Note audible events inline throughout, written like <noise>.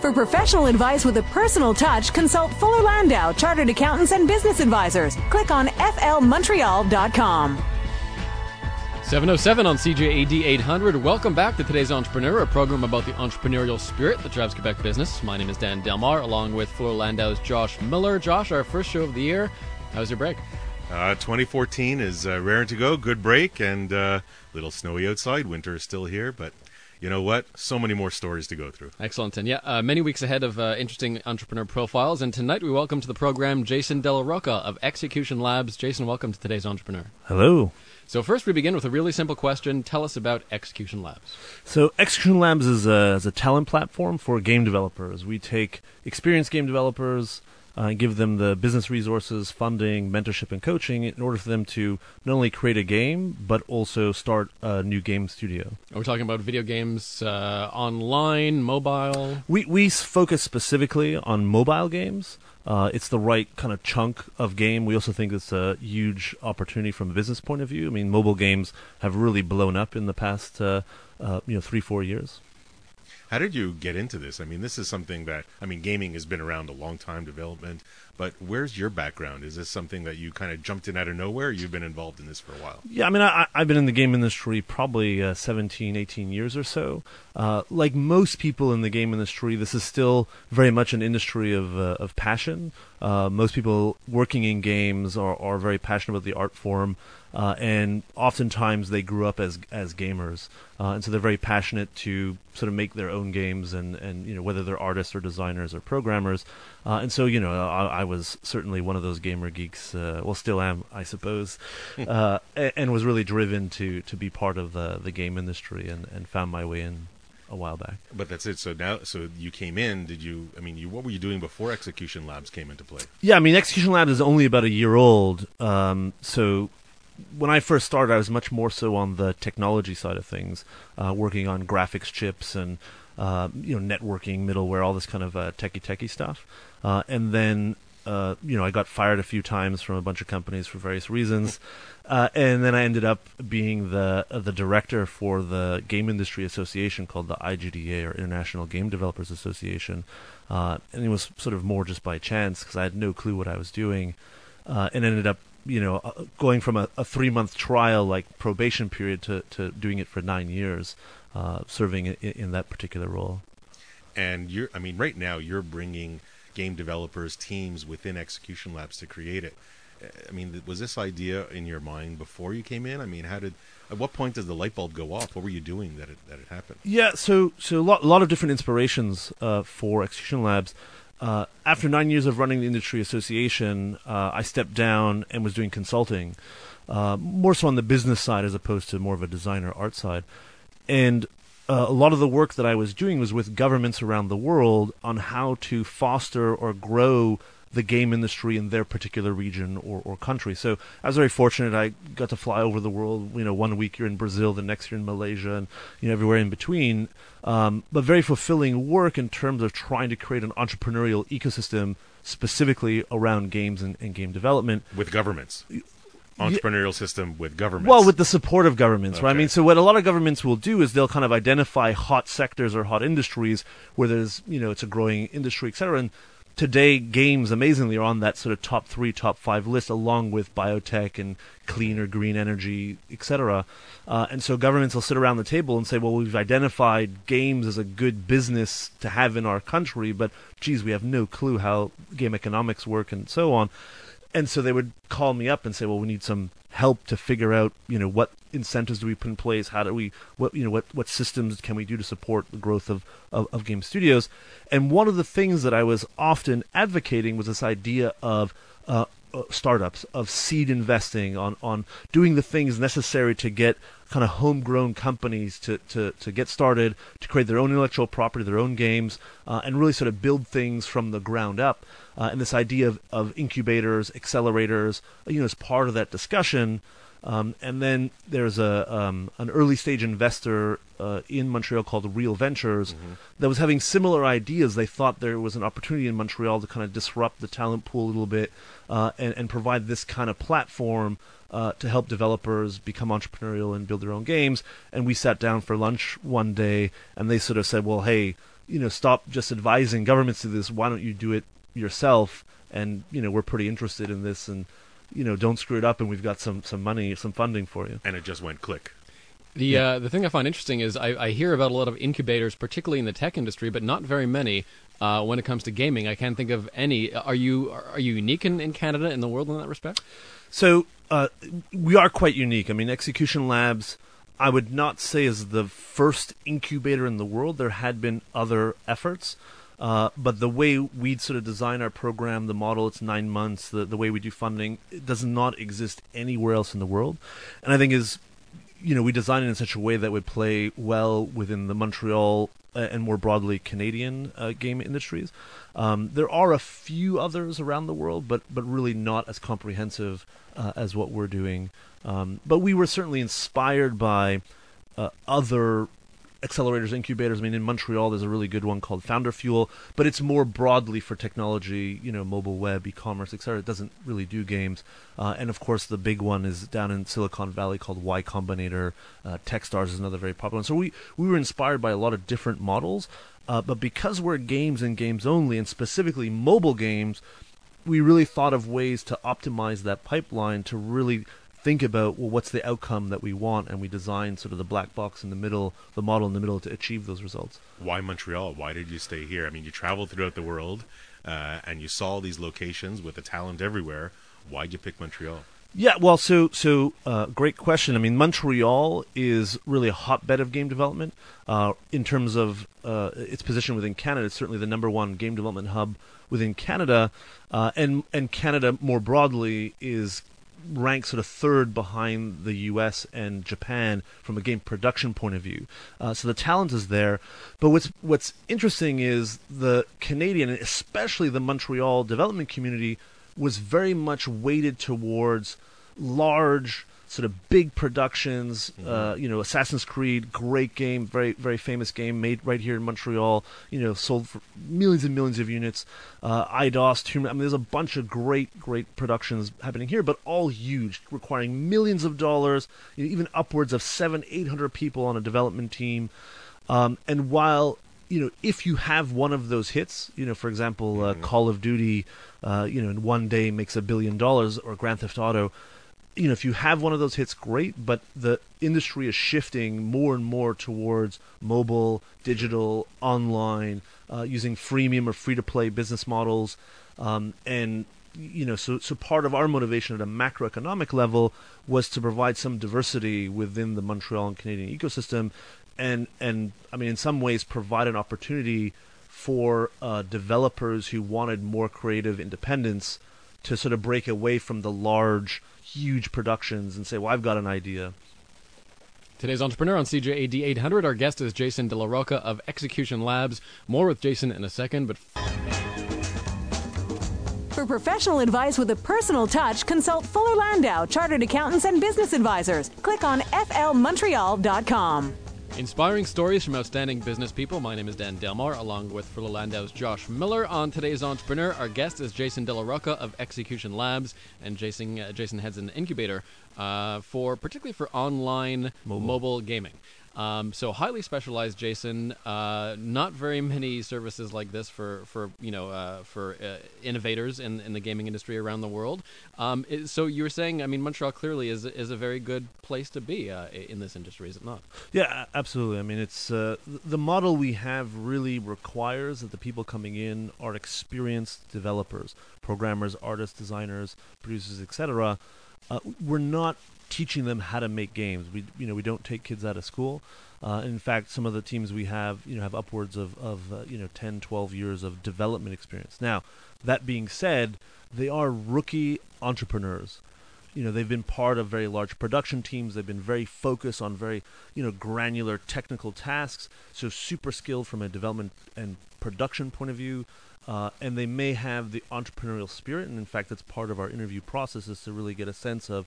For professional advice with a personal touch, consult Fuller Landau, Chartered Accountants and Business Advisors. Click on flmontreal.com. 707 on CJAD 800. Welcome back to today's Entrepreneur, a program about the entrepreneurial spirit that drives Quebec business. My name is Dan Delmar, along with Fuller Landau's Josh Miller. Josh, our first show of the year. How's your break? Uh, 2014 is uh, raring to go. Good break and a uh, little snowy outside. Winter is still here, but you know what? So many more stories to go through. Excellent. And yeah, uh, many weeks ahead of uh, interesting entrepreneur profiles. And tonight we welcome to the program Jason Della Rocca of Execution Labs. Jason, welcome to today's Entrepreneur. Hello. So first we begin with a really simple question. Tell us about Execution Labs. So Execution Labs is a, is a talent platform for game developers. We take experienced game developers, uh, give them the business resources, funding, mentorship, and coaching in order for them to not only create a game but also start a new game studio. We're we talking about video games uh, online, mobile? We we focus specifically on mobile games. Uh, it's the right kind of chunk of game. We also think it's a huge opportunity from a business point of view. I mean, mobile games have really blown up in the past, uh, uh, you know, three four years. How did you get into this? I mean, this is something that I mean, gaming has been around a long time, development. But where's your background? Is this something that you kind of jumped in out of nowhere? you've been involved in this for a while. Yeah, I mean, I, have been in the game industry probably uh, 17, 18 years or so. Uh, like most people in the game industry, this is still very much an industry of uh, of passion. Uh, most people working in games are, are very passionate about the art form. Uh, and oftentimes they grew up as as gamers, uh, and so they're very passionate to sort of make their own games, and, and you know whether they're artists or designers or programmers, uh, and so you know I, I, was certainly one of those gamer geeks, uh, well still am I suppose, <laughs> uh, and, and, was really driven to to be part of the the game industry, and, and found my way in a while back. But that's it. So now, so you came in. Did you? I mean, you, what were you doing before Execution Labs came into play? Yeah, I mean, Execution Labs is only about a year old. Um, so when I first started, I was much more so on the technology side of things, uh, working on graphics chips and uh, you know networking, middleware, all this kind of uh, techie techie stuff. Uh, and then uh, you know I got fired a few times from a bunch of companies for various reasons, uh, and then I ended up being the the director for the Game Industry Association called the IGDA or International Game Developers Association, and it was sort of more just by chance because I had no clue what I was doing, and ended up you know, uh, going from a, a three month trial like probation period to, to doing it for nine years, uh, serving in, in, that particular role. And you're, I mean, right now you're bringing game developers, teams within Execution Labs to create it. Uh, I mean, was this idea in your mind before you came in? I mean, how did, at what point does the light bulb go off? What were you doing that it, that it happened? Yeah, so so a lot, a lot of different inspirations uh, for Execution Labs. Uh, after nine years of running the industry association, uh, I stepped down and was doing consulting, uh, more so on the business side as opposed to more of a designer art side. And uh, a lot of the work that I was doing was with governments around the world on how to foster or grow the game industry in their particular region or, or country. So I was very fortunate. I got to fly over the world. You know, one week you're in Brazil, the next you're in Malaysia, and you know everywhere in between. Um, but very fulfilling work in terms of trying to create an entrepreneurial ecosystem specifically around games and, and game development with governments entrepreneurial system with governments. Well, with the support of governments, okay. right? I mean, so what a lot of governments will do is they'll kind of identify hot sectors or hot industries where there's, you know, it's a growing industry, et cetera, and today games amazingly are on that sort of top three, top five list, along with biotech and cleaner green energy, etc. Uh, and so governments will sit around the table and say, "Well, we've identified games as a good business to have in our country, but geez, we have no clue how game economics work and so on." And so they would call me up and say, "Well, we need some help to figure out, you know, what incentives do we put in place? How do we, what, you know, what, what systems can we do to support the growth of, of, of game studios? And one of the things that I was often advocating was this idea of uh, uh, startups, of seed investing, on, on doing the things necessary to get kind of homegrown companies to, to, to get started, to create their own intellectual property, their own games, uh, and really sort of build things from the ground up. Uh, and this idea of, of incubators, accelerators, you know, as part of that discussion, Um, and then there's a um, an early stage investor uh, in Montreal called Real Ventures mm-hmm. that was having similar ideas. They thought there was an opportunity in Montreal to kind of disrupt the talent pool a little bit uh, and, and provide this kind of platform uh, to help developers become entrepreneurial and build their own games. And we sat down for lunch one day, and they sort of said, "Well, hey, you know, stop just advising governments to this. Why don't you do it yourself?" And you know, we're pretty interested in this, and you know, don't screw it up, and we've got some some money, some funding for you. And it just went click. The yeah. uh, the thing I find interesting is I, I, hear about a lot of incubators, particularly in the tech industry, but not very many uh, when it comes to gaming. I can't think of any. Are you are you unique in, in Canada in the world in that respect? So uh, we are quite unique. I mean, Execution Labs. I would not say is the first incubator in the world. There had been other efforts. Uh, but the way we sort of design our program, the model, it's nine months. The the way we do funding, does not exist anywhere else in the world, and I think is, you know, we design it in such a way that would play well within the Montreal uh, and more broadly Canadian uh, game industries. Um, there are a few others around the world, but but really not as comprehensive uh, as what we're doing. Um, but we were certainly inspired by uh, other accelerators, incubators. I mean, in Montreal, there's a really good one called Founder Fuel, but it's more broadly for technology, you know, mobile web, e-commerce, etc. It doesn't really do games. Uh, and of course, the big one is down in Silicon Valley called Y Combinator. Uh, Techstars is another very popular one. So we we were inspired by a lot of different models, uh, but because we're games and games only, and specifically mobile games. We really thought of ways to optimize that pipeline to really think about well what's the outcome that we want and we design sort of the black box in the middle the model in the middle to achieve those results. Why montreal? Why did you stay here? I mean you traveled throughout the world uh, and you saw these locations with the talent everywhere. Why'd you pick montreal? Yeah, well, so so uh, great question. I mean, Montreal is really a hotbed of game development uh, in terms of uh, its position within Canada. It's certainly the number one game development hub within Canada, uh, and and Canada more broadly is ranks sort of third behind the U.S. and Japan from a game production point of view. Uh, so the talent is there, but what's what's interesting is the Canadian, and especially the Montreal development community, was very much weighted towards large sort of big productions. Mm-hmm. Uh, you know, Assassin's Creed, great game, very very famous game made right here in Montreal. You know, sold for millions and millions of units. Uh, Eidos, Tomb. I mean, there's a bunch of great great productions happening here, but all huge, requiring millions of dollars, you know, even upwards of seven, eight hundred people on a development team. Um, and while you know, if you have one of those hits, you know, for example, uh, mm-hmm. Call of Duty, uh, you know, in one day makes a billion dollars, or Grand Theft Auto, you know, if you have one of those hits, great. But the industry is shifting more and more towards mobile, digital, online, uh, using freemium or free to play business models, um, and you know, so so part of our motivation at a macroeconomic level was to provide some diversity within the Montreal and Canadian ecosystem, and and I mean, in some ways, provide an opportunity for uh, developers who wanted more creative independence to sort of break away from the large huge productions and say, well, I've got an idea. Today's entrepreneur on CJAD 800. Our guest is Jason Della Rocca of Execution Labs. More with Jason in a second, but. For professional advice with a personal touch, consult Fuller Landau, Chartered Accountants and Business Advisors. Click on flmontreal.com. Inspiring stories from outstanding business people. My name is Dan Delmar, along with Fuller Landau's Josh Miller. On today's Entrepreneur, our guest is Jason Della Rocca of Execution Labs, and Jason uh, Jason heads an incubator uh, for particularly for online mobile, mobile gaming. Um, so highly specialized, Jason. Uh, not very many services like this for for you know uh, for uh, innovators in in the gaming industry around the world. Um, it, so you were saying, I mean, Montreal clearly is is a very good place to be uh, in this industry, is it not? Yeah, absolutely. I mean, it's uh, the model we have really requires that the people coming in are experienced developers, programmers, artists, designers, producers, etc. Uh, we're not teaching them how to make games. We you know we don't take kids out of school. Uh, in fact, some of the teams we have you know have upwards of of uh, you know 10, 12 years of development experience. Now, that being said, they are rookie entrepreneurs. You know, they've been part of very large production teams. They've been very focused on very, you know, granular technical tasks. So super skilled from a development and production point of view. Uh, and they may have the entrepreneurial spirit. And in fact, that's part of our interview process is to really get a sense of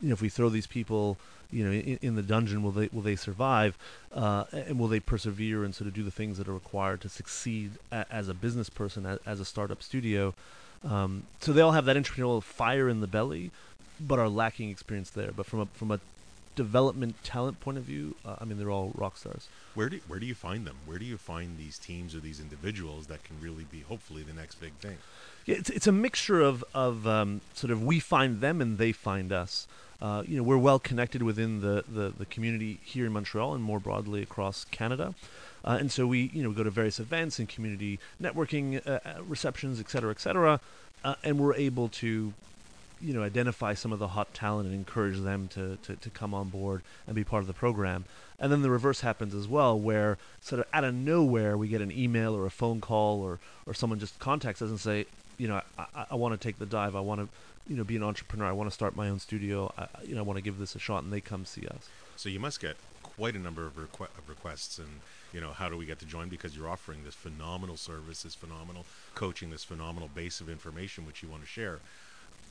you know, if we throw these people, you know, in, in the dungeon, will they will they survive, uh, and will they persevere and sort of do the things that are required to succeed a, as a business person, as, as a startup studio? Um, so they all have that entrepreneurial fire in the belly, but are lacking experience there. But from a from a development talent point of view, uh, I mean, they're all rock stars. Where do where do you find them? Where do you find these teams or these individuals that can really be hopefully the next big thing? It's it's a mixture of of um, sort of we find them and they find us. Uh, you know, we're well connected within the, the, the community here in Montreal and more broadly across Canada. Uh, and so we, you know, we go to various events and community networking uh, uh receptions, et cetera, et cetera, uh, and we're able to, you know, identify some of the hot talent and encourage them to, to, to come on board and be part of the program. And then the reverse happens as well, where sort of out of nowhere we get an email or a phone call or, or someone just contacts us and say, you know, I, I want to take the dive. I want to, you know, be an entrepreneur. I want to start my own studio. I, you know, I want to give this a shot, and they come see us. So you must get quite a number of, requ- of requests, and you know, how do we get to join? Because you're offering this phenomenal service, this phenomenal coaching, this phenomenal base of information which you want to share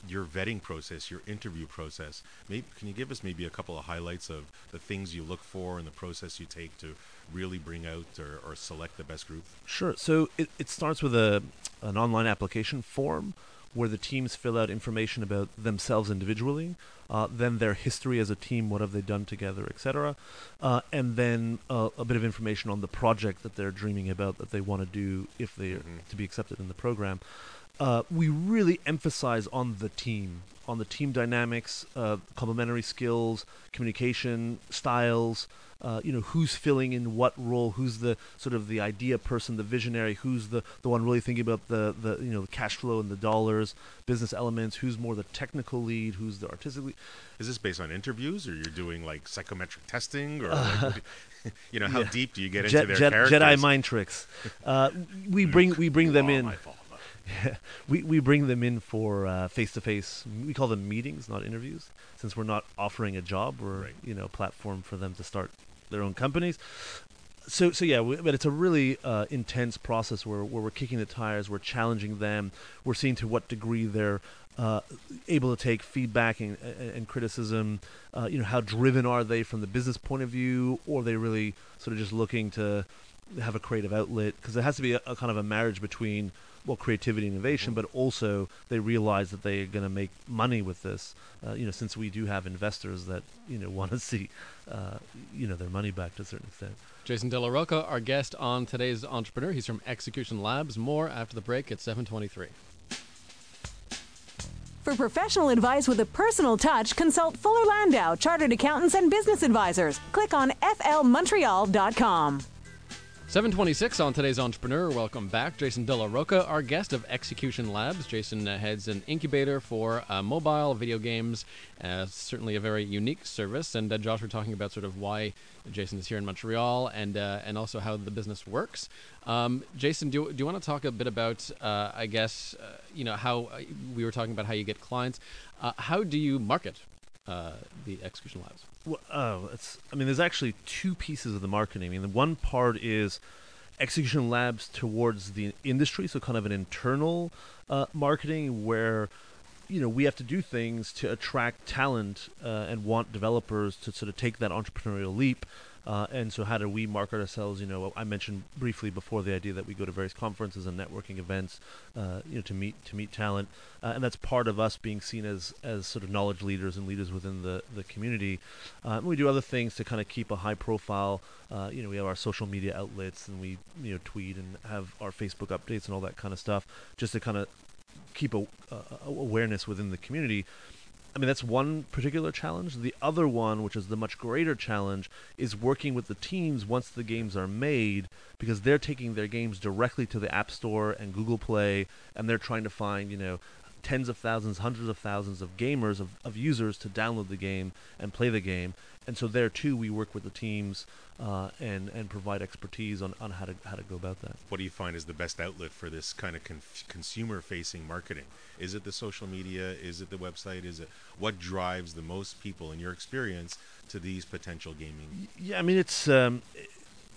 your vetting process, your interview process. Maybe can you give us maybe a couple of highlights of the things you look for and the process you take to really bring out or, or select the best group? Sure. So it, it starts with a an online application form where the teams fill out information about themselves individually, uh, then their history as a team, what have they done together, etc., uh, and then uh, a bit of information on the project that they're dreaming about that they want to do if they're mm-hmm. to be accepted in the program uh, we really emphasize on the team, on the team dynamics, uh, complementary skills, communication styles. Uh, you know who's filling in what role, who's the sort of the idea person, the visionary, who's the, the one really thinking about the, the you know the cash flow and the dollars, business elements, who's more the technical lead, who's the artistic lead. Is this based on interviews, or you're doing like psychometric testing, or <laughs> like, you know how yeah. deep do you get into their Jet, characters? Jedi mind tricks. <laughs> Uh, we bring we bring them in. Yeah. <laughs> we, we bring them in for face to face. We call them meetings, not interviews, since we're not offering a job. We're right. you know platform for them to start their own companies. So so yeah, we, but it's a really uh, intense process where where we're kicking the tires, we're challenging them, we're seeing to what degree they're uh, able to take feedback and, and criticism. Uh, you know, how driven are they from the business point of view, or are they really sort of just looking to have a creative outlet? Because there has to be a, a kind of a marriage between well creativity and innovation, but also they realize that they are going to make money with this. Uh, you know, since we do have investors that you know <laughs> want to see uh, you know their money back to a certain extent. Jason Della Rocca, our guest on today's Entrepreneur. He's from Execution Labs. More after the break at 723. For professional advice with a personal touch, consult Fuller Landau, Chartered Accountants and Business Advisors. Click on flmontreal.com. 726 on today's Entrepreneur. Welcome back. Jason Della Rocca, our guest of Execution Labs. Jason uh, heads an incubator for uh, mobile video games. Uh, certainly a very unique service. And uh, Josh, we're talking about sort of why Jason is here in Montreal and uh, and also how the business works. Um, Jason, do, do you want to talk a bit about, I guess, you know, how we were talking about how you get clients. how do you market the Execution Labs? Well, oh, it's. I mean, there's actually two pieces of the marketing. I mean, the one part is execution labs towards the industry, so kind of an internal uh, marketing where you know we have to do things to attract talent uh, and want developers to sort of take that entrepreneurial leap uh, and so, how do we market ourselves? You know, I mentioned briefly before the idea that we go to various conferences and networking events, uh, you know, to meet to meet talent, uh, and that's part of us being seen as as sort of knowledge leaders and leaders within the the community. Uh, we do other things to kind of keep a high profile. Uh, you know, we have our social media outlets, and we you know tweet and have our Facebook updates and all that kind of stuff, just to kind of keep a, awareness within the community. I mean, that's one particular challenge. The other one, which is the much greater challenge, is working with the teams once the games are made because they're taking their games directly to the App Store and Google Play and they're trying to find, you know, tens of thousands, hundreds of thousands of gamers, of, of users to download the game and play the game. And so there too, we work with the teams uh, and and provide expertise on, on how to how to go about that. What do you find is the best outlet for this kind of consumer facing marketing? Is it the social media? Is it the website? Is it what drives the most people in your experience to these potential gaming? Yeah, I mean it's. Um,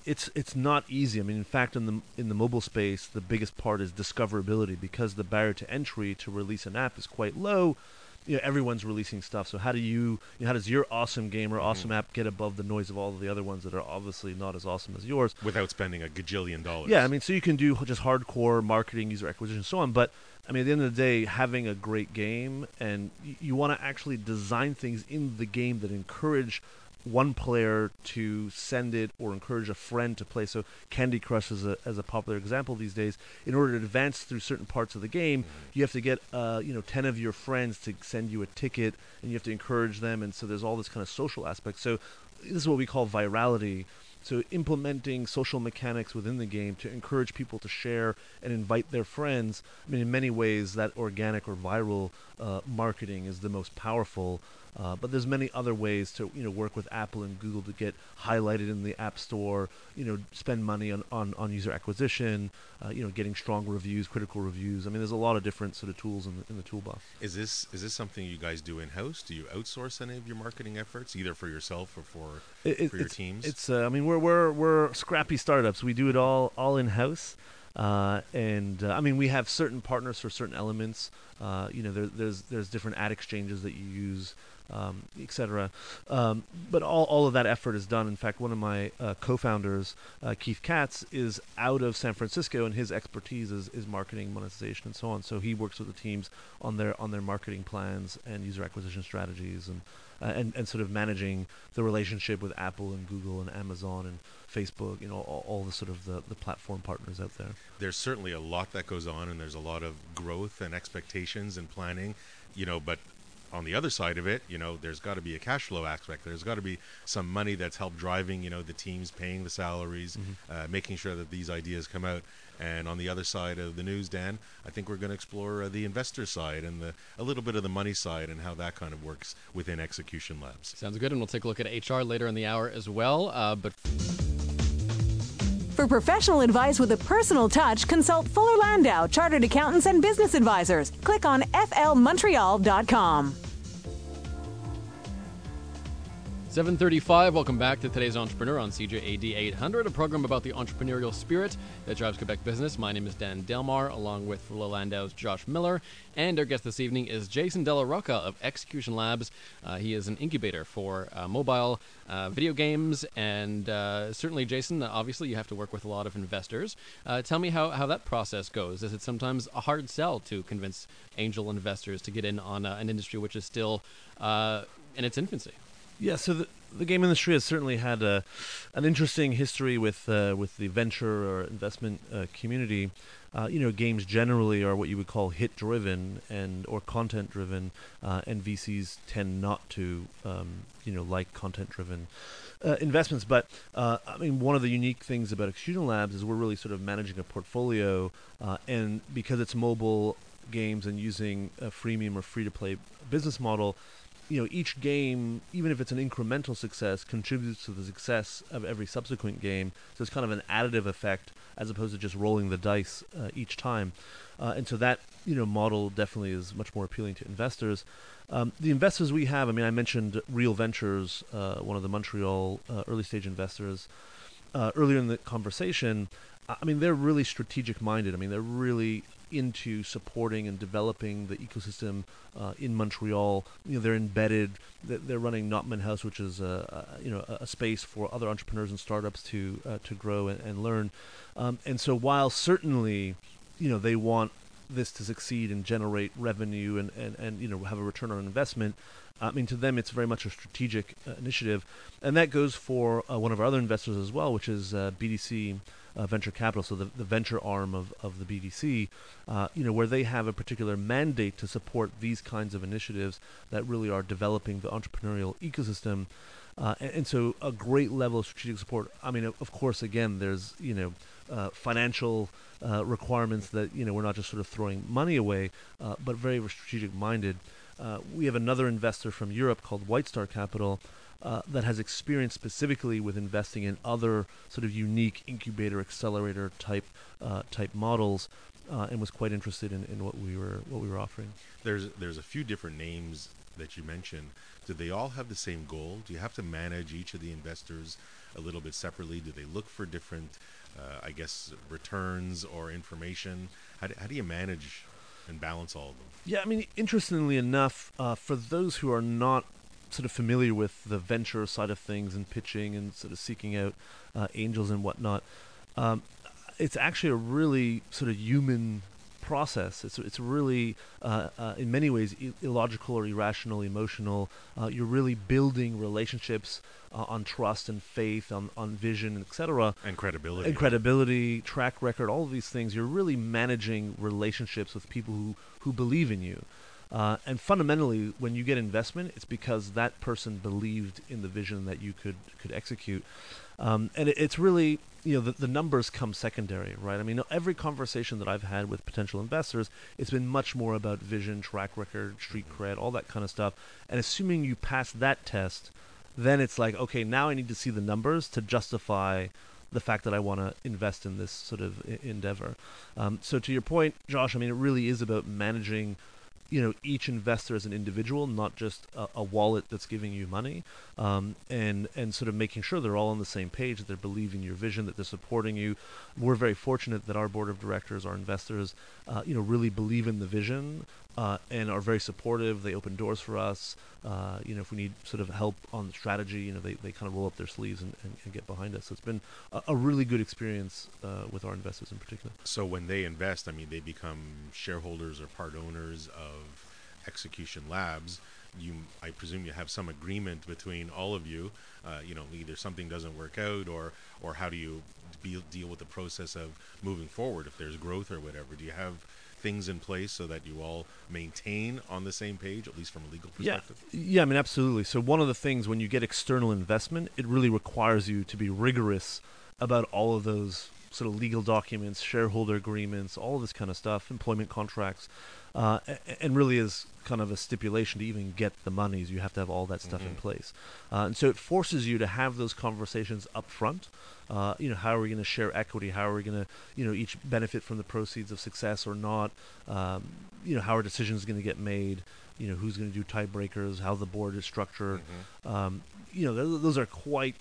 it's it's not easy. I mean, in fact, in the in the mobile space, the biggest part is discoverability because the barrier to entry to release an app is quite low you know everyone's releasing stuff. So how do you, you know, how does your awesome game or Mm-hmm. awesome app get above the noise of all of the other ones that are obviously not as awesome as yours? without spending a gajillion dollars. Yeah, I mean, so you can do just hardcore marketing, user acquisition, so on. But I mean, at the end of the day, having a great game and y- you want to actually design things in the game that encourage one player to send it or encourage a friend to play. So Candy Crush is a as a popular example these days. In order to advance through certain parts of the game, you have to get uh, you know ten of your friends to send you a ticket, and you have to encourage them. And so there's all this kind of social aspect. So this is what we call virality. So implementing social mechanics within the game to encourage people to share and invite their friends. I mean, in many ways, that organic or viral uh, marketing is the most powerful. Uh, but there's many other ways to you know work with Apple and Google to get highlighted in the App Store. You know, spend money on on, on user acquisition. Uh, you know, getting strong reviews, critical reviews. I mean, there's a lot of different sort of tools in the, in the toolbox. Is this is this something you guys do in house? Do you outsource any of your marketing efforts, either for yourself or for It- for your teams? It's uh, I mean we're we're we're scrappy startups. We do it all all in house. Uh, and uh, I mean, we have certain partners for certain elements. Uh, you know, there, there's there's different ad exchanges that you use, um, etc. Um, but all, all of that effort is done. In fact, one of my uh, co-founders, uh, Keith Katz, is out of San Francisco, and his expertise is, is marketing, monetization, and so on. So he works with the teams on their on their marketing plans and user acquisition strategies, and uh, and and sort of managing the relationship with Apple and Google and Amazon and Facebook. You know, all, all the sort of the, the platform partners out there. there's certainly a lot that goes on, and there's a lot of growth and expectations and planning. You know, but on the other side of it, you know, there's got to be a cash flow aspect. There's got to be some money that's helped driving, you know, the teams paying the salaries, uh, making sure that these ideas come out. And on the other side of the news, Dan, I think we're going to explore uh, the investor side and the a little bit of the money side and how that kind of works within Execution Labs. Sounds good, and we'll take a look at HR later in the hour as well. Uh, but For professional advice with a personal touch, consult Fuller Landau, Chartered Accountants and Business Advisors. Click on flmontreal.com. 735, welcome back to today's Entrepreneur on CJAD 800, a program about the entrepreneurial spirit that drives Quebec business. My name is Dan Delmar, along with Landau's Josh Miller, and our guest this evening is Jason Della Rocca of Execution Labs. Uh, he is an incubator for uh, mobile uh, video games, and uh, certainly, Jason, uh, obviously you have to work with a lot of investors. Uh, tell me how, how that process goes. Is it sometimes a hard sell to convince angel investors to get in on an industry which is still in its infancy? Yeah, so the, the game industry has certainly had a, an interesting history with uh, with the venture or investment uh, community. Uh, you know, games generally are what you would call hit driven and or content driven, uh, and VCs tend not to um, you know like content driven uh, investments. But uh, I mean, one of the unique things about Execution Labs is we're really sort of managing a portfolio, uh, and because it's mobile games and using a freemium or free to play business model you know each game even if it's an incremental success contributes to the success of every subsequent game. So it's kind of an additive effect as opposed to just rolling the dice uh, each time. Uh, and so that you know model definitely is much more appealing to investors. Um, the investors we have i mean i mentioned real ventures uh, one of the montreal uh, early stage investors uh, earlier in the conversation. I mean they're really strategic minded i mean they're really into supporting and developing the ecosystem uh, in Montreal. You know, they're embedded. They're, running Notman House, which is a, a you know a, space for other entrepreneurs and startups to uh, to grow and, and learn. Um, and so, while certainly, you know, they want this to succeed and generate revenue and, and, and you know have a return on investment. I mean, to them, it's very much a strategic uh, initiative, and that goes for uh, one of our other investors as well, which is uh, BDC Venture Capital, so the, the venture arm of, of the BDC, uh, you know, where they have a particular mandate to support these kinds of initiatives that really are developing the entrepreneurial ecosystem. Uh, and, and so, a great level of strategic support. I mean, of, course, again, there's you know uh, financial uh, requirements that you know we're not just sort of throwing money away, uh, but very, strategic minded. Uh, we have another investor from Europe called White Star Capital uh, that has experience specifically with investing in other sort of unique incubator accelerator type uh, type models, uh, and was quite interested in, in what we were what we were offering. There's there's a few different names that you mentioned. Do they all have the same goal? Do you have to manage each of the investors a little bit separately? Do they look for different, uh, I guess, returns or information? How do, how do you manage and balance all of them. Yeah, I mean, interestingly enough, uh, for those who are not sort of familiar with the venture side of things and pitching and sort of seeking out uh, angels and whatnot, um, it's actually a really sort of human process. It's it's really uh, uh, in many ways illogical or irrational, emotional. Uh, you're really building relationships uh, on trust and faith, on on vision, etc. And credibility. And credibility, track record, all of these things. You're really managing relationships with people who who believe in you. Uh, and fundamentally, when you get investment, it's because that person believed in the vision that you could could execute. Um, and it, it's really, you know, the, the numbers come secondary, right? I mean, every conversation that I've had with potential investors, it's been much more about vision, track record, street cred, all that kind of stuff. And assuming you pass that test, then it's like, okay, now I need to see the numbers to justify the fact that I want to invest in this sort of I- endeavor. Um, so to your point, Josh, I mean, it really is about managing you know each investor as an individual, not just a, a wallet that's giving you money, um, and and sort of making sure they're all on the same page, that they're believing your vision, that they're supporting you. We're very fortunate that our board of directors, our investors, uh, you know, really believe in the vision uh, and are very supportive. They open doors for us. Uh, you know, if we need sort of help on the strategy, you know, they, they kind of roll up their sleeves and, and, and get behind us. So it's been a, a really good experience uh, with our investors in particular. So when they invest, I mean, they become shareholders or part owners of Execution Labs. You, I presume, you have some agreement between all of you. Uh, you know, either something doesn't work out, or or how do you be, deal with the process of moving forward if there's growth or whatever? Do you have things in place so that you all maintain on the same page, at least from a legal perspective? Yeah, yeah, I mean, absolutely. So one of the things when you get external investment, it really requires you to be rigorous about all of those sort of legal documents, shareholder agreements, all this kind of stuff, employment contracts, uh, and really is kind of a stipulation to even get the monies. You have to have all that stuff mm-hmm. in place, uh, and so it forces you to have those conversations up front. Uh, you know, how are we going to share equity? How are we going to, you know, each benefit from the proceeds of success or not? Um, you know, how are decisions going to get made? You know, who's going to do tiebreakers? How the board is structured? Mm-hmm. Um, you know, those, those are quite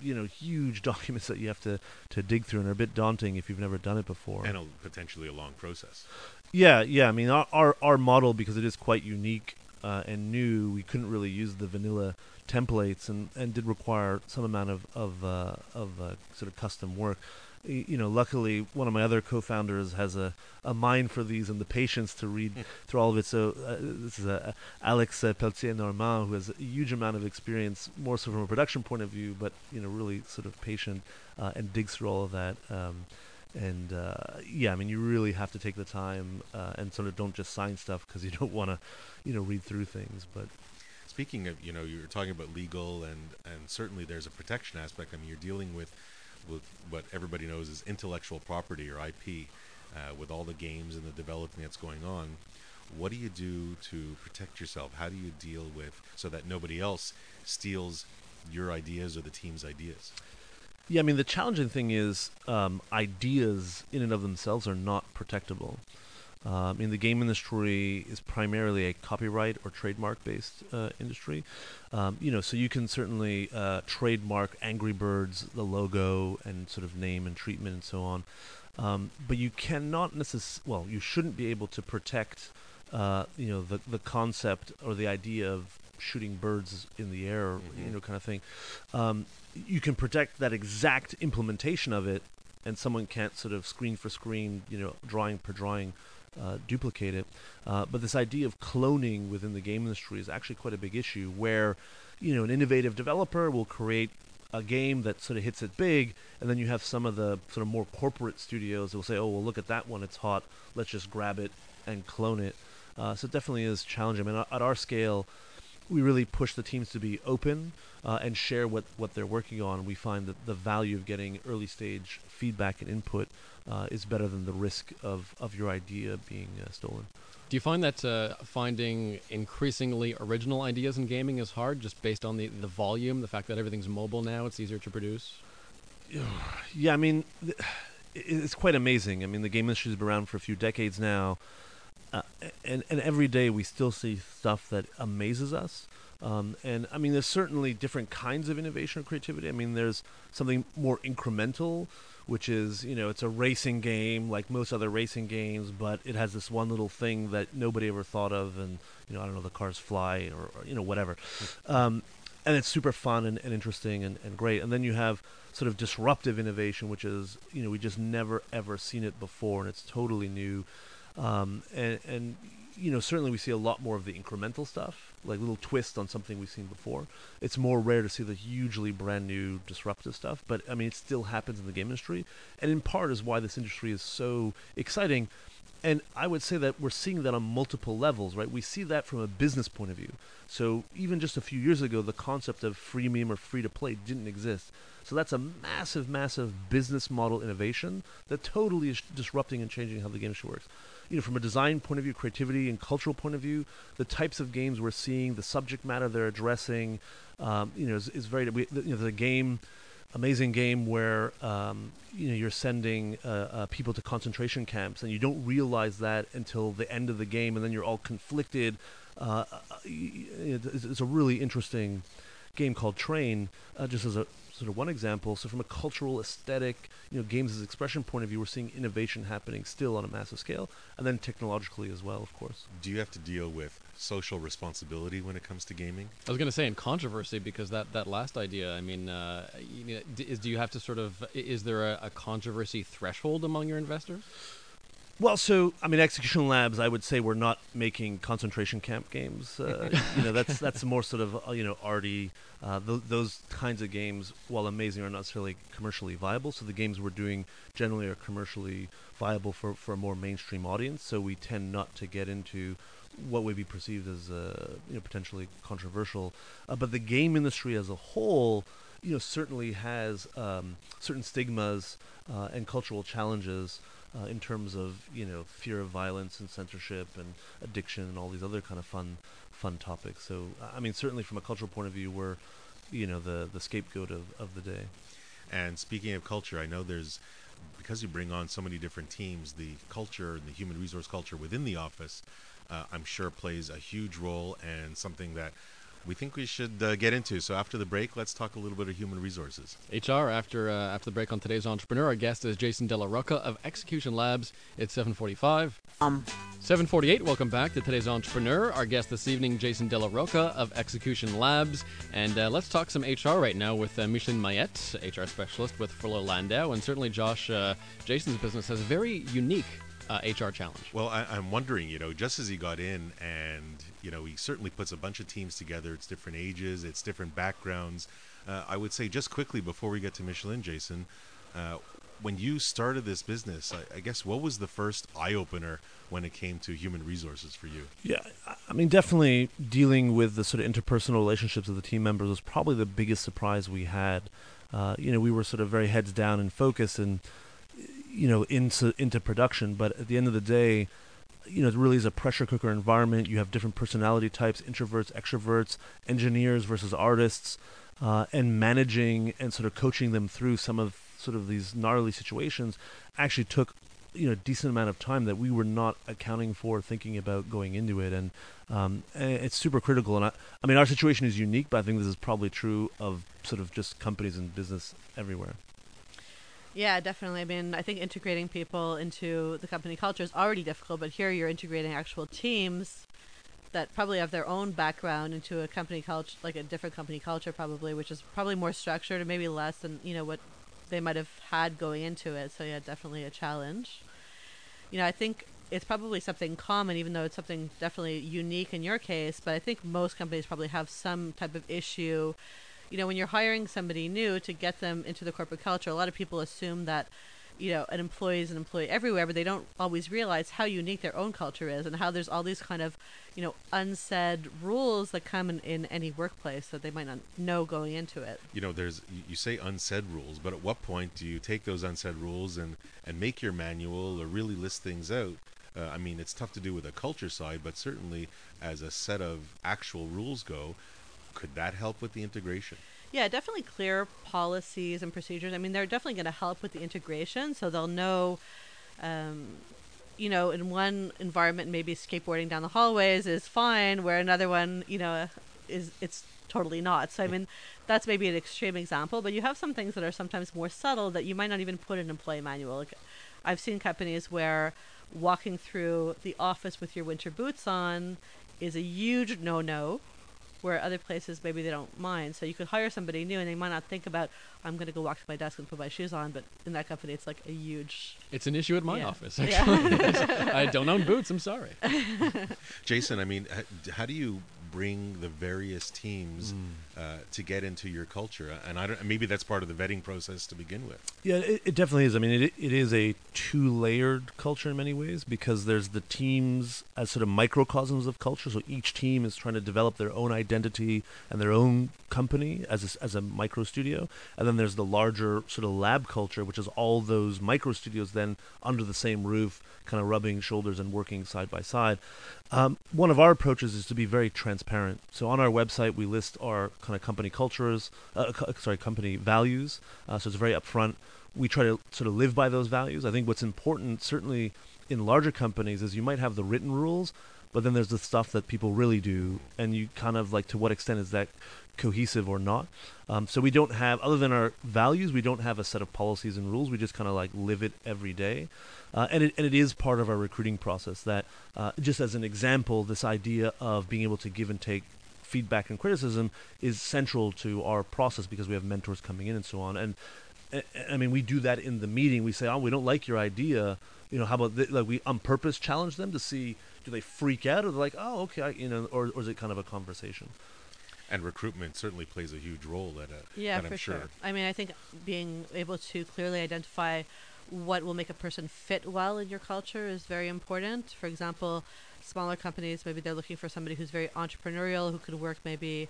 you know huge <laughs> documents that you have to to dig through and are a bit daunting if you've never done it before and a, potentially a long process yeah yeah i mean our our, our model because it is quite unique uh, and new we couldn't really use the vanilla templates and and did require some amount of of uh, of uh, sort of custom work you know, luckily one of my other co-founders has a, a mind for these and the patience to read hmm. through all of it. So uh, this is uh, Alex uh, Pelletier Normand, who has a huge amount of experience, more so from a production point of view, but you know, really sort of patient uh, and digs through all of that. Um, and uh, yeah, I mean, you really have to take the time uh, and sort of don't just sign stuff because you <laughs> don't want to, you know, read through things. But speaking of, you know, you're talking about legal and and certainly there's a protection aspect. I mean, you're dealing with with what everybody knows is intellectual property or IP, uh, with all the games and the development that's going on. What do you do to protect yourself? How do you deal with so that nobody else steals your ideas or the team's ideas? Yeah, I mean the challenging thing is um, ideas in and of themselves are not protectable. Uh, I mean, the game industry is primarily a copyright or trademark-based uh, industry. Um, you know, so you can certainly uh, trademark Angry Birds, the logo, and sort of name and treatment and so on. Um, but you cannot necessarily, well, you shouldn't be able to protect, uh, you know, the the concept or the idea of shooting birds in the air, mm-hmm. you know, kind of thing. Um, you can protect that exact implementation of it, and someone can't sort of screen for screen, you know, drawing per drawing uh, duplicate it. Uh, but this idea of cloning within the game industry is actually quite a big issue where, you know, an innovative developer will create a game that sort of hits it big, and then you have some of the sort of more corporate studios that will say, oh, well, look at that one, it's hot, let's just grab it and clone it. Uh, so it definitely is challenging. I mean, at our scale, we really push the teams to be open uh, and share what, what they're working on. We find that the value of getting early stage feedback and input uh, is better than the risk of, of your idea being uh, stolen. Do you find that uh, finding increasingly original ideas in gaming is hard, just based on the, the volume, the fact that everything's mobile now, it's easier to produce? <sighs> Yeah, I mean, <sighs> it's quite amazing. I mean, the game industry has been around for a few decades now, uh, and and every day we still see stuff that amazes us. Um, and I mean, there's certainly different kinds of innovation or creativity. I mean, there's something more incremental, which is you know it's a racing game like most other racing games, but it has this one little thing that nobody ever thought of, and you know I don't know the cars fly or, or you know whatever, um, and it's super fun and, and interesting and, and great. And then you have sort of disruptive innovation, which is you know we just never ever seen it before, and it's totally new. Um, and, and you know certainly we see a lot more of the incremental stuff, like little twists on something we've seen before. It's more rare to see the hugely brand new disruptive stuff, but I mean it still happens in the game industry, and in part is why this industry is so exciting. And I would say that we're seeing that on multiple levels, right? We see that from a business point of view. So even just a few years ago, the concept of freemium or free to play didn't exist. So that's a massive, massive business model innovation that totally is disrupting and changing how the game industry works you know, from a design point of view, creativity and cultural point of view, the types of games we're seeing, the subject matter they're addressing, um, you know, is, is very. We, you know, the game, amazing game where um, you know you're sending uh, uh, people to concentration camps, and you don't realize that until the end of the game, and then you're all conflicted. Uh, uh it's, it's, a really interesting game called Train, uh, just as a sort of one example. So from a cultural, aesthetic, you know, games as expression point of view, we're seeing innovation happening still on a massive scale, and then technologically as well, of course. Do you have to deal with social responsibility when it comes to gaming? I was going to say in controversy because that, that last idea. I mean, uh, you know, is do you have to sort of is there a, a controversy threshold among your investors? Well, so I mean, Execution Labs, I would say we're not making concentration camp games. Uh, you know, that's that's more sort of uh, you know arty. Uh, th- those kinds of games, while amazing, are not necessarily commercially viable. So the games we're doing generally are commercially viable for for a more mainstream audience. So we tend not to get into what would be perceived as uh, you know potentially controversial. Uh, but the game industry as a whole, you know, certainly has um, certain stigmas uh, and cultural challenges uh, in terms of you know fear of violence and censorship and addiction and all these other kind of fun fun topics. So I mean, certainly from a cultural point of view, we're you know the the scapegoat of, of the day. And speaking of culture, I know there's because you bring on so many different teams, the culture and the human resource culture within the office, uh, I'm sure plays a huge role and something that we think we should uh, get into. So after the break, let's talk a little bit of human resources. HR after uh, after the break on today's entrepreneur. Our guest is Jason Della Rocca of Execution Labs. It's 7:45. Um. 7:48. Welcome back to today's entrepreneur. Our guest this evening, Jason Della Rocca of Execution Labs, and uh, let's talk some HR right now with uh, Micheline Maillet, HR specialist with Fuller Landau, and certainly Josh. Uh, Jason's business has a very unique uh, HR challenge. Well, I, am wondering, you know, just as he got in, and you know, he certainly puts a bunch of teams together. It's different ages, it's different backgrounds. Uh, I would say just quickly before we get to Micheline, Jason, uh, when you started this business, I, I guess what was the first eye opener when it came to human resources for you? Yeah, I mean, definitely dealing with the sort of interpersonal relationships of the team members was probably the biggest surprise we had. Uh, you know, we were sort of very heads down and focused and you know into into production. But at the end of the day, you know, it really is a pressure cooker environment. You have different personality types: introverts, extroverts, engineers versus artists, uh, and managing and sort of coaching them through some of sort of these gnarly situations actually took you know a decent amount of time that we were not accounting for thinking about going into it. And, um, it's super critical. And I, I mean our situation is unique but i think this is probably true of sort of just companies and business everywhere yeah, definitely. I mean, I think integrating people into the company culture is already difficult, but here you're integrating actual teams that probably have their own background into a company culture, like a different company culture, probably, which is probably more structured and maybe less than you know what they might have had going into it. So yeah, definitely a challenge. You know, I think it's probably something common, even though it's something definitely unique in your case. But I think most companies probably have some type of issue you know, when you're hiring somebody new to get them into the corporate culture, a lot of people assume that, you know, an employee is an employee everywhere, but they don't always realize how unique their own culture is and how there's all these kind of, you know, unsaid rules that come in, in any workplace that they might not know going into it. You know, there's you say unsaid rules, but at what point do you take those unsaid rules and and make your manual or really list things out? Uh, I mean, it's tough to do with a culture side, but certainly as a set of actual rules go, could that help with the integration? Yeah, definitely clear policies and procedures. I mean, they're definitely going to help with the integration, so they'll know. Um, you know, in one environment, maybe skateboarding down the hallways is fine, where another one, you know, is it's totally not. So I mean, that's maybe an extreme example, but you have some things that are sometimes more subtle that you might not even put in an employee manual. Like I've seen companies where walking through the office with your winter boots on is a huge no-no where other places maybe they don't mind. So you could hire somebody new and they might not think about I'm going to go walk to my desk and put my shoes on, but in that company it's like a huge. It's an issue at my Yeah. office. Actually, <laughs> I don't own boots. I'm sorry. <laughs> Jason, I mean, how do you bring the various teams Mm. Uh, to get into your culture? And I don't, maybe that's part of the vetting process to begin with. Yeah, it, it definitely is. I mean, it, it is a two-layered culture in many ways because there's the teams as sort of microcosms of culture. So each team is trying to develop their own identity and their own company as a, as a micro studio, and then there's the larger sort of lab culture, which is all those micro studios then under the same roof, kind of rubbing shoulders and working side by side. Um, one of our approaches is to be very transparent. So on our website, we list our kind of company cultures, uh, sorry, company values. Uh, so it's very upfront. We try to sort of live by those values. I think what's important, certainly in larger companies, is you might have the written rules, but then there's the stuff that people really do, and you kind of like to what extent is that cohesive or not. Um, so we don't have, other than our values, we don't have a set of policies and rules. We just kind of like live it every day. Uh, and, it, and it is part of our recruiting process that, uh, just as an example, this idea of being able to give and take feedback and criticism is central to our process because we have mentors coming in and so on. And I- I mean, we do that in the meeting. We say, "Oh, we don't like your idea." You know, how about th-? like we on purpose challenge them to see do they freak out or they're like, "Oh, okay," I, you know, or, or is it kind of a conversation? And recruitment certainly plays a huge role. That, uh, Yeah, that for I'm sure. sure. I mean, I think being able to clearly identify what will make a person fit well in your culture is very important. For example, smaller companies, maybe they're looking for somebody who's very entrepreneurial, who could work maybe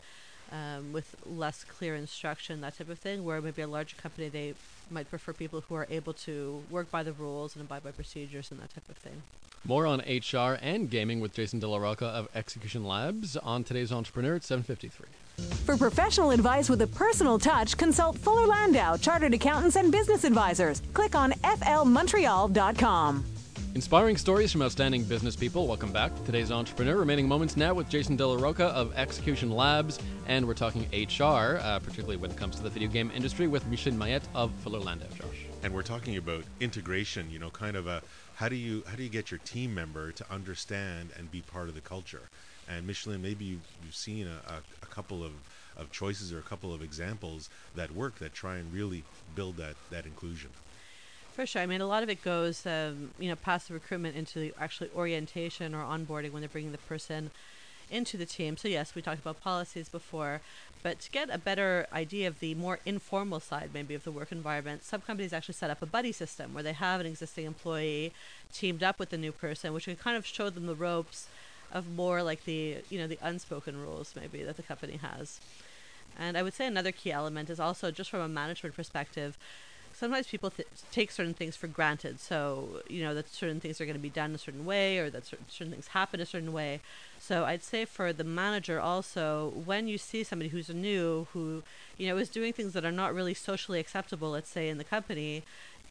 um, with less clear instruction, that type of thing. Where maybe a larger company, they might prefer people who are able to work by the rules and abide by procedures and that type of thing. More on HR and gaming with Jason Della Rocca of Execution Labs on today's Entrepreneur at 753. For professional advice with a personal touch, consult Fuller Landau, Chartered Accountants and Business Advisors. Click on flmontreal.com. Inspiring stories from outstanding business people. Welcome back to today's Entrepreneur. Remaining moments now with Jason Della Rocca of Execution Labs, and we're talking HR, uh, particularly when it comes to the video game industry, with Micheline Maillet of Fuller Landau. Josh. and we're talking about integration you know kind of a how do you how do you get your team member to understand and be part of the culture and Micheline maybe you've, you've seen a, a, a couple of, of choices or a couple of examples that work that try and really build that that inclusion For sure. I mean, a lot of it goes, um, you know, past the recruitment into the actually orientation or onboarding when they're bringing the person into the team. So yes, we talked about policies before, but to get a better idea of the more informal side, maybe of the work environment, some companies actually set up a buddy system where they have an existing employee teamed up with the new person, which can kind of show them the ropes of more like the, you know, the unspoken rules maybe that the company has. And I would say another key element is also just from a management perspective, sometimes people th- take certain things for granted. So, you know, that certain things are going to be done a certain way or that certain, certain things happen a certain way. So, I'd say for the manager also, when you see somebody who's new, who, you know, is doing things that are not really socially acceptable, let's say, in the company,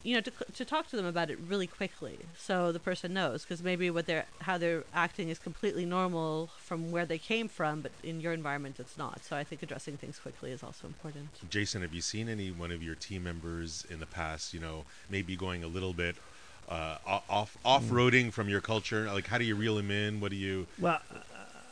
you know, to, to talk to them about it really quickly so the person knows because maybe what they're how they're acting is completely normal from where they came from but in your environment it's not. So i think addressing things quickly is also important. Jason have you seen any one of your team members in the past you know maybe going a little bit uh, off off-roading from your culture? Like how do you reel them in? What do you Well,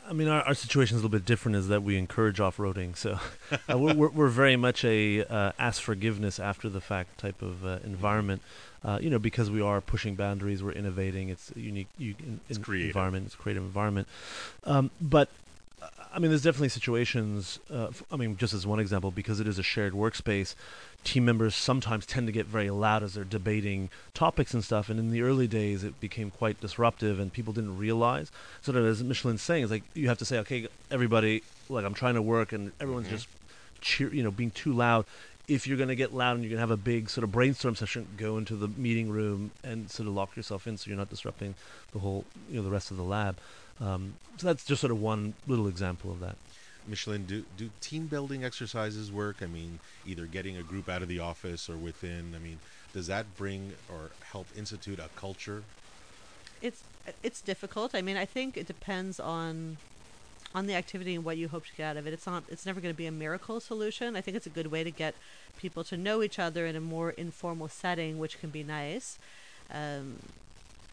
I mean, our, our situation is a little bit different, is that we encourage off-roading. So <laughs> uh, we're, we're, we're very much a uh, ask forgiveness after the fact type of uh, environment. Uh, you know, because we are pushing boundaries, we're innovating. It's a unique u- in, It's environment. It's a creative environment. Um, but I mean, there's definitely situations. Uh, I mean, just as one example, because it is a shared workspace, team members sometimes tend to get very loud as they're debating topics and stuff. And in the early days, it became quite disruptive, and people didn't realize. Sort of as Micheline's saying, it's like you have to say, okay, everybody, like I'm trying to work, and everyone's just cheer, you know, being too loud. If you're going to get loud and you're going to have a big sort of brainstorm session, go into the meeting room and sort of lock yourself in, so you're not disrupting the whole, you know, the rest of the lab. Um, so that's just sort of one little example of that. Micheline, do do team building exercises work? I mean, either getting a group out of the office or within. I mean, does that bring or help institute a culture? it's it's difficult. I mean, I think it depends on on the activity and what you hope to get out of it. It's not. It's never going to be a miracle solution. I think it's a good way to get people to know each other in a more informal setting, which can be nice. Um,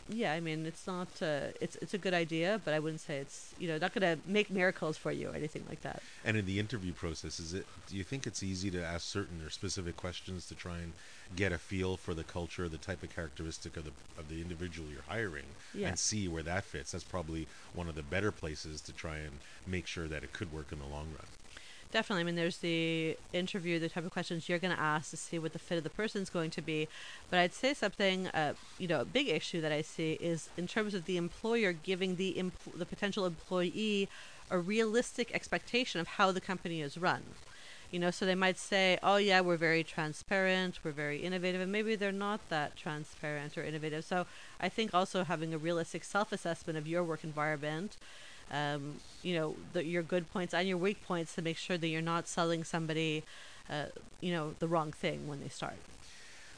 yeah, I mean, it's not. Uh, it's it's a good idea, but I wouldn't say it's you know not going to make miracles for you or anything like that. And in the interview process, is it? Do you think it's easy to ask certain or specific questions to try and get a feel for the culture, the type of characteristic of the of the individual you're hiring, Yeah. and see where that fits? That's probably one of the better places to try and make sure that it could work in the long run. Definitely. I mean, there's the interview, the type of questions you're going to ask to see what the fit of the person's going to be. But I'd say something, uh, you know, a big issue that I see is in terms of the employer giving the empl- the potential employee a realistic expectation of how the company is run. You know, so they might say, "Oh yeah, we're very transparent, we're very innovative," and maybe they're not that transparent or innovative. So I think also having a realistic self-assessment of your work environment um, you know, the, your good points and your weak points to make sure that you're not selling somebody, uh, you know, the wrong thing when they start.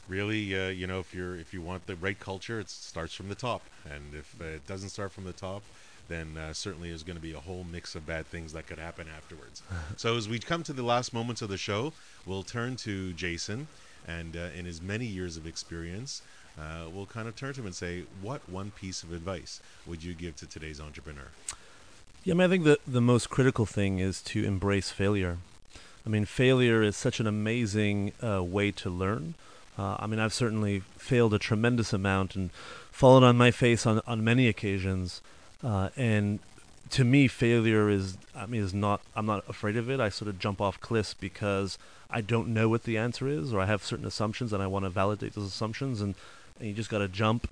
Really, uh, you know, if you're if you want the right culture, it starts from the top, and if uh, it doesn't start from the top, then uh, certainly there's going to be a whole mix of bad things that could happen afterwards. <laughs> so as we come to the last moments of the show, we'll turn to Jason, and uh, in his many years of experience, uh, we'll kind of turn to him and say, what one piece of advice would you give to today's entrepreneur? Yeah, I mean, I think that the most critical thing is to embrace failure. I mean, failure is such an amazing uh, way to learn. Uh, I mean, I've certainly failed a tremendous amount and fallen on my face on, on many occasions. Uh, and to me, failure is, I mean, is not, I'm not afraid of it. I sort of jump off cliffs because I don't know what the answer is or I have certain assumptions and I want to validate those assumptions. And, and you just got to jump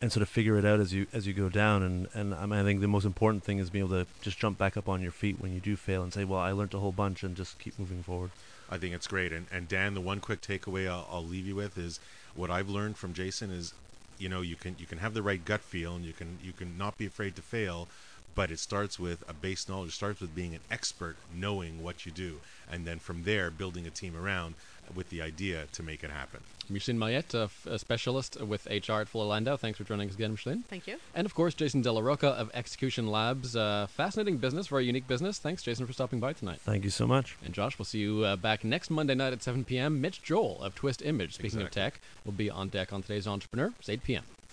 and sort of figure it out as you as you go down. And and I, mean, I think the most important thing is being able to just jump back up on your feet when you do fail and say, well, I learned a whole bunch, and just keep moving forward. I think it's great. And, and Dan, the one quick takeaway I'll, I'll leave you with is what I've learned from Jason is, you know, you can you can have the right gut feel and you can you can not be afraid to fail, but it starts with a base knowledge. It starts with being an expert, knowing what you do, and then from there building a team around with the idea to make it happen. Micheline Maillet, a, f- a specialist with HR at Fuller Landau. Thanks for joining us again, Micheline. Thank you. And of course, Jason Della Rocca of Execution Labs. Uh, fascinating business, very unique business. Thanks, Jason, for stopping by tonight. Thank you so much. And Josh, we'll see you uh, back next Monday night at 7 p.m. Mitch Joel of Twist Image, speaking of Exactly. tech, will be on deck on today's Entrepreneur. It's 8 p.m.